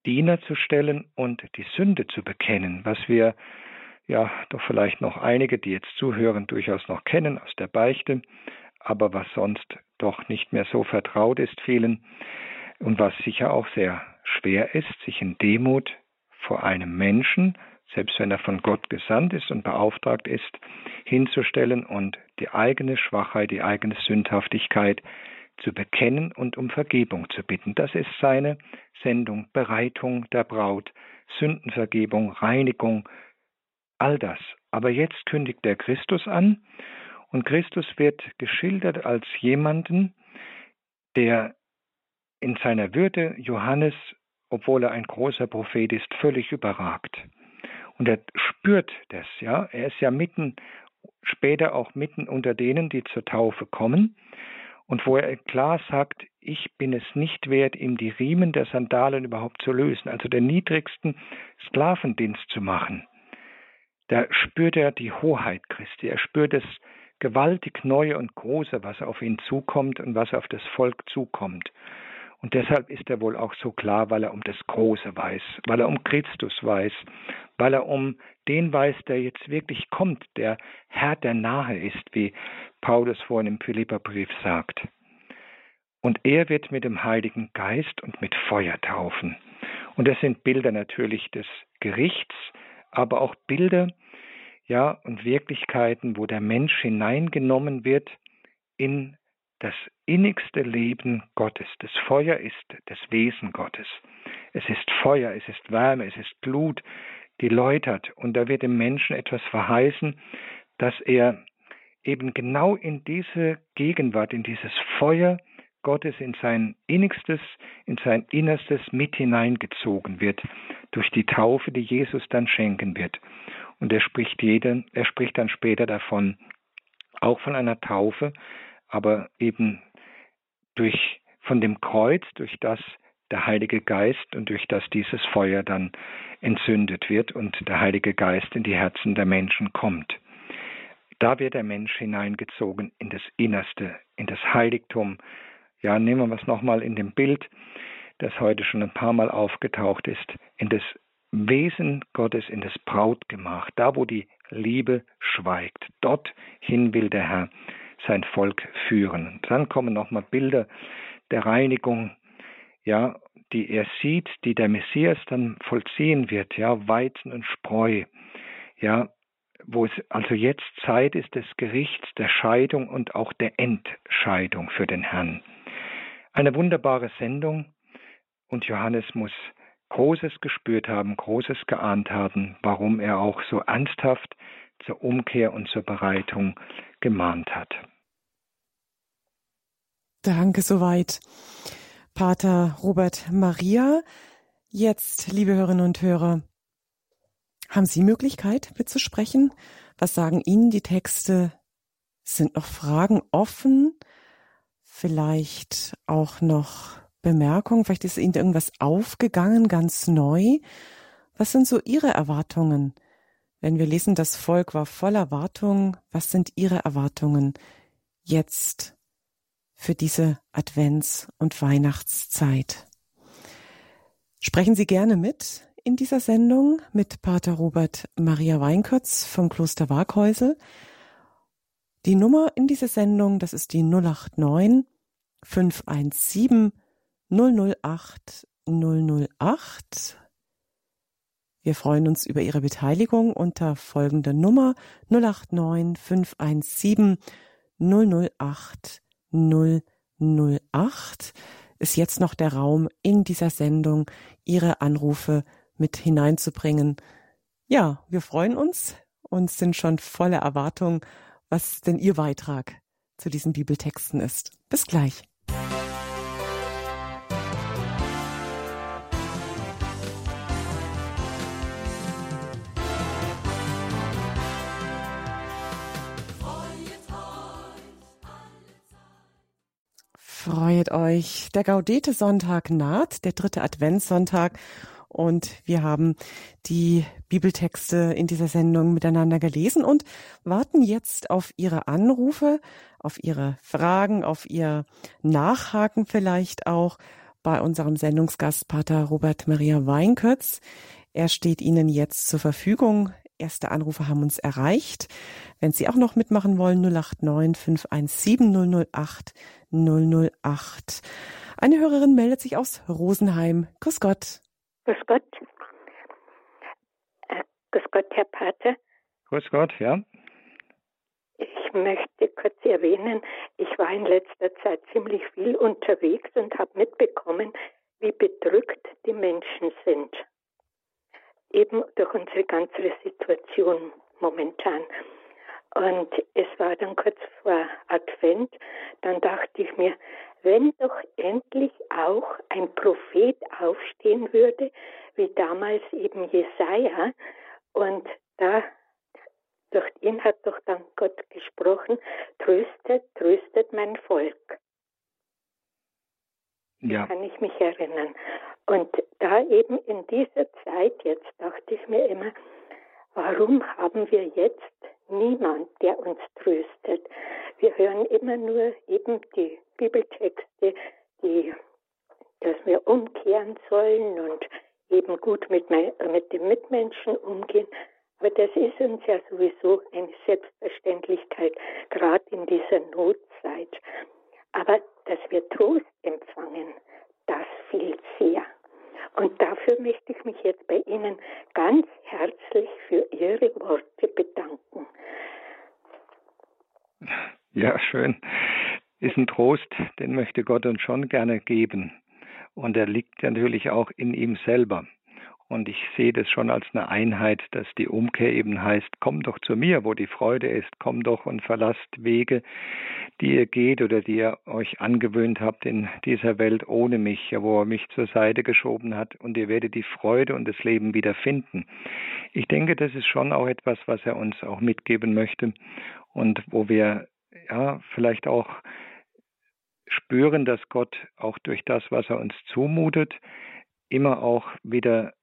Diener zu stellen und die Sünde zu bekennen, was wir ja doch vielleicht noch einige, die jetzt zuhören, durchaus noch kennen aus der Beichte, aber was sonst doch nicht mehr so vertraut ist vielen und was sicher auch sehr schwer ist, sich in Demut vor einem Menschen, selbst wenn er von Gott gesandt ist und beauftragt ist, hinzustellen und die eigene Schwachheit, die eigene Sündhaftigkeit zu bekennen und um Vergebung zu bitten. Das ist seine Sendung, Bereitung der Braut, Sündenvergebung, Reinigung, all das. Aber jetzt kündigt der Christus an und Christus wird geschildert als jemanden, der in seiner Würde Johannes obwohl er ein großer Prophet ist, völlig überragt. Und er spürt das, ja. Er ist ja mitten, später auch mitten unter denen, die zur Taufe kommen. Und wo er klar sagt, ich bin es nicht wert, ihm die Riemen der Sandalen überhaupt zu lösen, also den niedrigsten Sklavendienst zu machen. Da spürt er die Hoheit Christi, er spürt das gewaltig Neue und Große, was auf ihn zukommt und was auf das Volk zukommt. Und deshalb ist er wohl auch so klar, weil er um das Große weiß, weil er um Christus weiß, weil er um den weiß, der jetzt wirklich kommt, der Herr, der nahe ist, wie Paulus vorhin im Philipperbrief sagt. Und er wird mit dem Heiligen Geist und mit Feuer taufen. Und das sind Bilder natürlich des Gerichts, aber auch Bilder, ja, und Wirklichkeiten, wo der Mensch hineingenommen wird in das innigste Leben Gottes. Das Feuer ist das Wesen Gottes. Es ist Feuer, es ist Wärme, es ist Blut, die läutert. Und da wird dem Menschen etwas verheißen, dass er eben genau in diese Gegenwart, in dieses Feuer Gottes, in sein Innigstes, in sein Innerstes mit hineingezogen wird, durch die Taufe, die Jesus dann schenken wird. Und er spricht, jeden, er spricht dann später davon, auch von einer Taufe, aber eben durch, von dem Kreuz, durch das der Heilige Geist und durch das dieses Feuer dann entzündet wird und der Heilige Geist in die Herzen der Menschen kommt. Da wird der Mensch hineingezogen in das Innerste, in das Heiligtum. Ja, nehmen wir es nochmal in dem Bild, das heute schon ein paar Mal aufgetaucht ist, in das Wesen Gottes, in das Brautgemach, da wo die Liebe schweigt. Dorthin will der Herr sein Volk führen. Dann kommen nochmal Bilder der Reinigung, ja, die er sieht, die der Messias dann vollziehen wird, ja, Weizen und Spreu, ja, wo es also jetzt Zeit ist des Gerichts, der Scheidung und auch der Entscheidung für den Herrn. Eine wunderbare Sendung und Johannes muss Großes gespürt haben, Großes geahnt haben, warum er auch so ernsthaft zur Umkehr und zur Bereitung gemahnt hat. Danke soweit. Pater Robert Maria. Jetzt, liebe Hörerinnen und Hörer, haben Sie Möglichkeit mitzusprechen? Was sagen Ihnen die Texte? Sind noch Fragen offen? Vielleicht auch noch Bemerkungen? Vielleicht ist Ihnen irgendwas aufgegangen, ganz neu? Was sind so Ihre Erwartungen? Wenn wir lesen, das Volk war voller Erwartungen, was sind Ihre Erwartungen jetzt für diese Advents- und Weihnachtszeit? Sprechen Sie gerne mit in dieser Sendung mit Pater Robert Maria Weinkötz vom Kloster Waghäusel. Die Nummer in dieser Sendung, das ist die 089 517 008 008 wir freuen uns über Ihre Beteiligung unter folgender Nummer 089 517 008 008 ist jetzt noch der Raum in dieser Sendung, Ihre Anrufe mit hineinzubringen. Ja, wir freuen uns und sind schon voller Erwartung, was denn Ihr Beitrag zu diesen Bibeltexten ist. Bis gleich. Freut euch. Der Gaudete-Sonntag naht, der dritte Adventssonntag. Und wir haben die Bibeltexte in dieser Sendung miteinander gelesen und warten jetzt auf Ihre Anrufe, auf Ihre Fragen, auf Ihr Nachhaken vielleicht auch bei unserem Sendungsgast Pater Robert Maria Weinkötz. Er steht Ihnen jetzt zur Verfügung. Erste Anrufe haben uns erreicht. Wenn Sie auch noch mitmachen wollen, 089 517 008 008. Eine Hörerin meldet sich aus Rosenheim. Grüß Gott. Grüß Gott. Äh, grüß Gott, Herr Pater. Grüß Gott, ja. Ich möchte kurz erwähnen, ich war in letzter Zeit ziemlich viel unterwegs und habe mitbekommen, wie bedrückt die Menschen sind. Eben durch unsere ganze Situation momentan. Und es war dann kurz vor Advent, dann dachte ich mir, wenn doch endlich auch ein Prophet aufstehen würde, wie damals eben Jesaja, und da durch ihn hat doch dann Gott gesprochen, tröstet, tröstet mein Volk. Ja. Kann ich mich erinnern. Und da eben in dieser Zeit jetzt dachte ich mir immer, warum haben wir jetzt niemand, der uns tröstet. Wir hören immer nur eben die Bibeltexte, die, dass wir umkehren sollen und eben gut mit, mit den Mitmenschen umgehen. Aber das ist uns ja sowieso eine Selbstverständlichkeit, gerade in dieser Notzeit. Aber dass wir Trost empfangen. Und dafür möchte ich mich jetzt bei Ihnen ganz herzlich für Ihre Worte bedanken. Ja, schön. Ist ein Trost, den möchte Gott uns schon gerne geben. Und er liegt natürlich auch in ihm selber. Und ich sehe das schon als eine Einheit, dass die Umkehr eben heißt, komm doch zu mir, wo die Freude ist, komm doch und verlasst Wege, die ihr geht oder die ihr euch angewöhnt habt in dieser Welt ohne mich, wo er mich zur Seite geschoben hat und ihr werdet die Freude und das Leben wieder finden. Ich denke, das ist schon auch etwas, was er uns auch mitgeben möchte und wo wir ja vielleicht auch spüren, dass Gott auch durch das, was er uns zumutet, immer auch wieder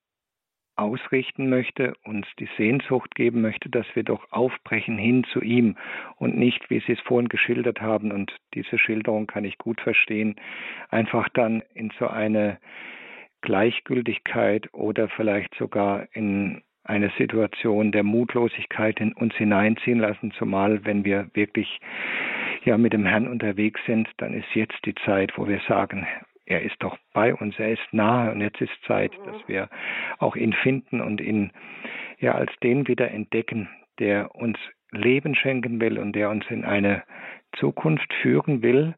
ausrichten möchte, uns die Sehnsucht geben möchte, dass wir doch aufbrechen hin zu ihm und nicht, wie Sie es vorhin geschildert haben, und diese Schilderung kann ich gut verstehen, einfach dann in so eine Gleichgültigkeit oder vielleicht sogar in eine Situation der Mutlosigkeit in uns hineinziehen lassen, zumal wenn wir wirklich ja mit dem Herrn unterwegs sind, dann ist jetzt die Zeit, wo wir sagen, er ist doch bei uns, er ist nahe und jetzt ist Zeit, dass wir auch ihn finden und ihn ja als den wieder entdecken, der uns Leben schenken will und der uns in eine Zukunft führen will,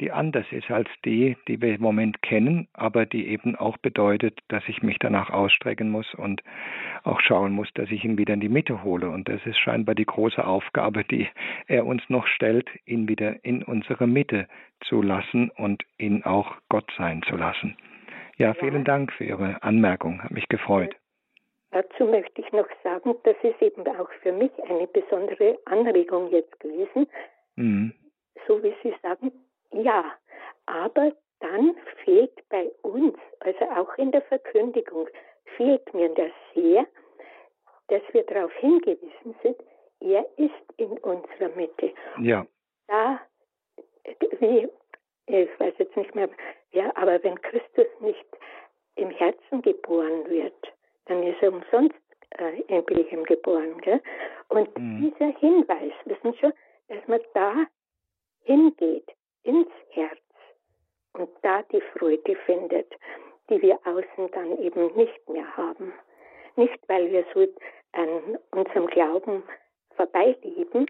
die anders ist als die, die wir im Moment kennen, aber die eben auch bedeutet, dass ich mich danach ausstrecken muss und auch schauen muss, dass ich ihn wieder in die Mitte hole. Und das ist scheinbar die große Aufgabe, die er uns noch stellt, ihn wieder in unsere Mitte zu lassen und ihn auch Gott sein zu lassen. Ja, vielen Dank für Ihre Anmerkung, hat mich gefreut. Dazu möchte ich noch sagen, das ist eben auch für mich eine besondere Anregung jetzt gewesen. Mhm. So wie Sie sagen, ja, aber dann fehlt bei uns, also auch in der Verkündigung, fehlt mir das sehr, dass wir darauf hingewiesen sind, er ist in unserer Mitte. Ja. Da, wie, ich weiß jetzt nicht mehr, ja, aber wenn Christus nicht im Herzen geboren wird, dann ist er umsonst äh, in Bethlehem geboren. Gell? Und mhm. dieser Hinweis, wissen schon, dass man da hingeht, ins Herz und da die Freude findet, die wir außen dann eben nicht mehr haben. Nicht, weil wir so an unserem Glauben vorbeileben,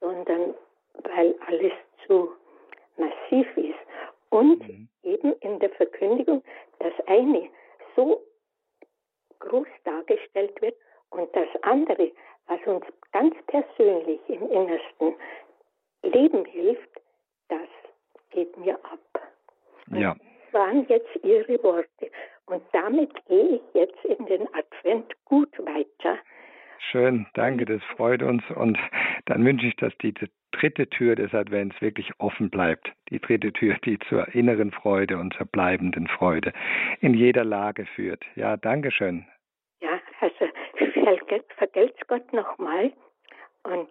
sondern weil alles zu massiv ist. Und mhm. eben in der Verkündigung das eine so groß dargestellt wird und das andere, was uns ganz persönlich im Innersten Leben hilft, das geht mir ab. Ja. Das waren jetzt Ihre Worte. Und damit gehe ich jetzt in den Advent gut weiter. Schön, danke, das freut uns. Und dann wünsche ich, dass die dritte Tür des Advents wirklich offen bleibt. Die dritte Tür, die zur inneren Freude und zur bleibenden Freude in jeder Lage führt. Ja, danke schön. Ja, also vergelt's Gott nochmal und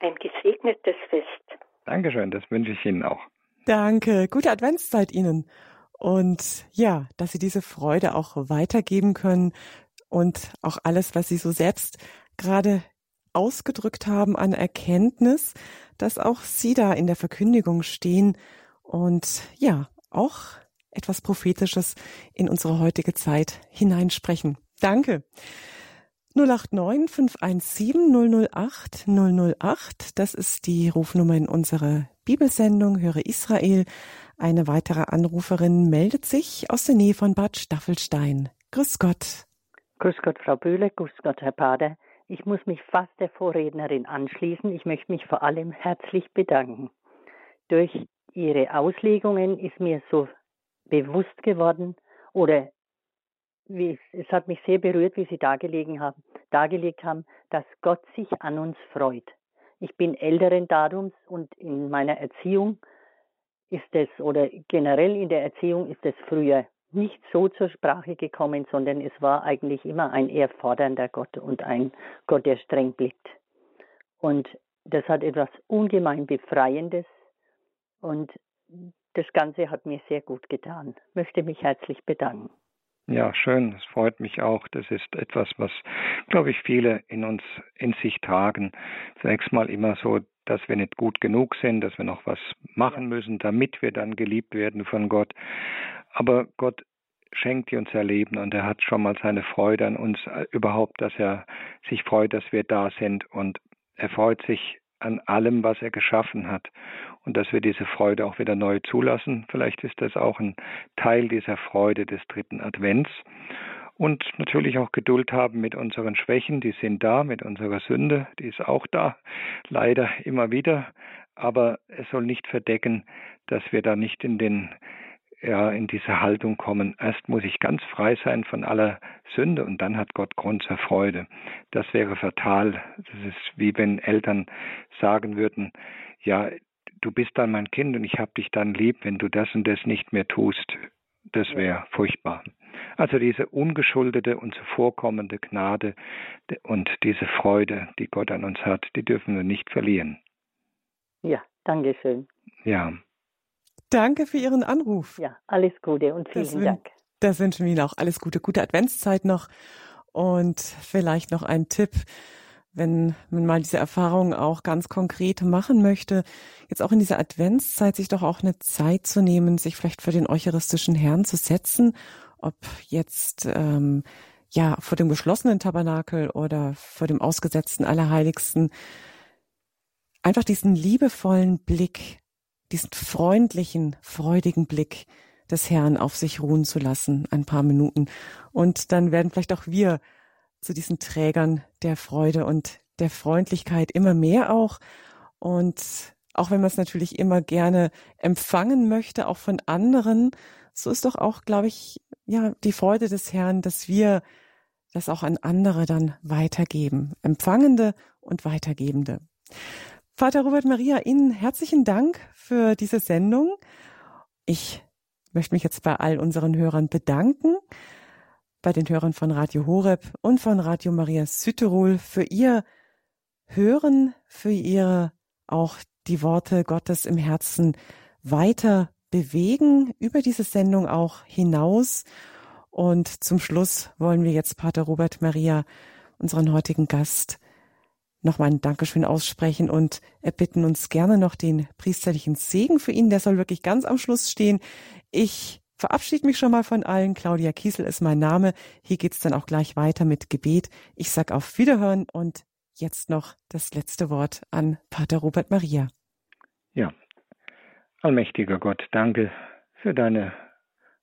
ein gesegnetes Fest. Dankeschön, das wünsche ich Ihnen auch. Danke, gute Adventszeit Ihnen. Und ja, dass Sie diese Freude auch weitergeben können und auch alles, was Sie so selbst gerade ausgedrückt haben an Erkenntnis, dass auch Sie da in der Verkündigung stehen und ja, auch etwas Prophetisches in unsere heutige Zeit hineinsprechen. Danke. 089 517 008 008. Das ist die Rufnummer in unserer Bibelsendung Höre Israel. Eine weitere Anruferin meldet sich aus der Nähe von Bad Staffelstein. Grüß Gott. Grüß Gott, Frau Bühle. Grüß Gott, Herr Pader. Ich muss mich fast der Vorrednerin anschließen. Ich möchte mich vor allem herzlich bedanken. Durch Ihre Auslegungen ist mir so bewusst geworden oder wie, es hat mich sehr berührt, wie Sie dargelegen haben, dargelegt haben, dass Gott sich an uns freut. Ich bin älteren Datums und in meiner Erziehung ist es, oder generell in der Erziehung ist es früher nicht so zur Sprache gekommen, sondern es war eigentlich immer ein eher fordernder Gott und ein Gott, der streng blickt. Und das hat etwas ungemein Befreiendes und das Ganze hat mir sehr gut getan. Möchte mich herzlich bedanken. Ja, schön. Das freut mich auch. Das ist etwas, was, glaube ich, viele in uns in sich tragen. Zunächst mal immer so, dass wir nicht gut genug sind, dass wir noch was machen müssen, damit wir dann geliebt werden von Gott. Aber Gott schenkt uns Erleben und er hat schon mal seine Freude an uns äh, überhaupt, dass er sich freut, dass wir da sind und er freut sich an allem, was er geschaffen hat und dass wir diese Freude auch wieder neu zulassen. Vielleicht ist das auch ein Teil dieser Freude des dritten Advents. Und natürlich auch Geduld haben mit unseren Schwächen, die sind da, mit unserer Sünde, die ist auch da, leider immer wieder. Aber es soll nicht verdecken, dass wir da nicht in den ja, in diese Haltung kommen. Erst muss ich ganz frei sein von aller Sünde und dann hat Gott Grund zur Freude. Das wäre fatal. Das ist wie wenn Eltern sagen würden, ja, du bist dann mein Kind und ich habe dich dann lieb, wenn du das und das nicht mehr tust. Das wäre furchtbar. Also diese ungeschuldete und zuvorkommende Gnade und diese Freude, die Gott an uns hat, die dürfen wir nicht verlieren. Ja, danke schön. Ja. Danke für Ihren Anruf. Ja, alles Gute und vielen das Dank. Das wünschen wir Ihnen auch alles Gute. Gute Adventszeit noch. Und vielleicht noch ein Tipp, wenn man mal diese Erfahrung auch ganz konkret machen möchte, jetzt auch in dieser Adventszeit sich doch auch eine Zeit zu nehmen, sich vielleicht für den eucharistischen Herrn zu setzen, ob jetzt ähm, ja vor dem geschlossenen Tabernakel oder vor dem ausgesetzten Allerheiligsten, einfach diesen liebevollen Blick diesen freundlichen, freudigen Blick des Herrn auf sich ruhen zu lassen, ein paar Minuten. Und dann werden vielleicht auch wir zu diesen Trägern der Freude und der Freundlichkeit immer mehr auch. Und auch wenn man es natürlich immer gerne empfangen möchte, auch von anderen, so ist doch auch, glaube ich, ja, die Freude des Herrn, dass wir das auch an andere dann weitergeben. Empfangende und Weitergebende. Vater Robert Maria, Ihnen herzlichen Dank für diese Sendung. Ich möchte mich jetzt bei all unseren Hörern bedanken, bei den Hörern von Radio Horeb und von Radio Maria Südtirol für ihr Hören, für ihre auch die Worte Gottes im Herzen weiter bewegen, über diese Sendung auch hinaus. Und zum Schluss wollen wir jetzt Pater Robert Maria, unseren heutigen Gast, nochmal ein Dankeschön aussprechen und erbitten uns gerne noch den priesterlichen Segen für ihn. Der soll wirklich ganz am Schluss stehen. Ich verabschiede mich schon mal von allen. Claudia Kiesel ist mein Name. Hier geht's dann auch gleich weiter mit Gebet. Ich sag auf Wiederhören und jetzt noch das letzte Wort an Pater Robert Maria. Ja, allmächtiger Gott, danke für deine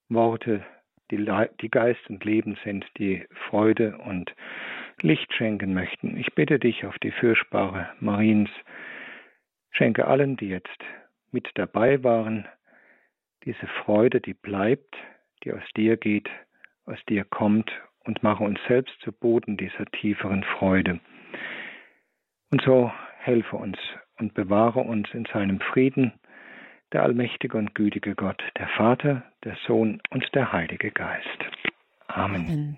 Worte, die, die Geist und Leben sind, die Freude und Licht schenken möchten. Ich bitte dich auf die Fürsprache Mariens. Schenke allen, die jetzt mit dabei waren, diese Freude, die bleibt, die aus dir geht, aus dir kommt und mache uns selbst zu Boden dieser tieferen Freude. Und so helfe uns und bewahre uns in seinem Frieden, der allmächtige und gütige Gott, der Vater, der Sohn und der Heilige Geist. Amen. Amen.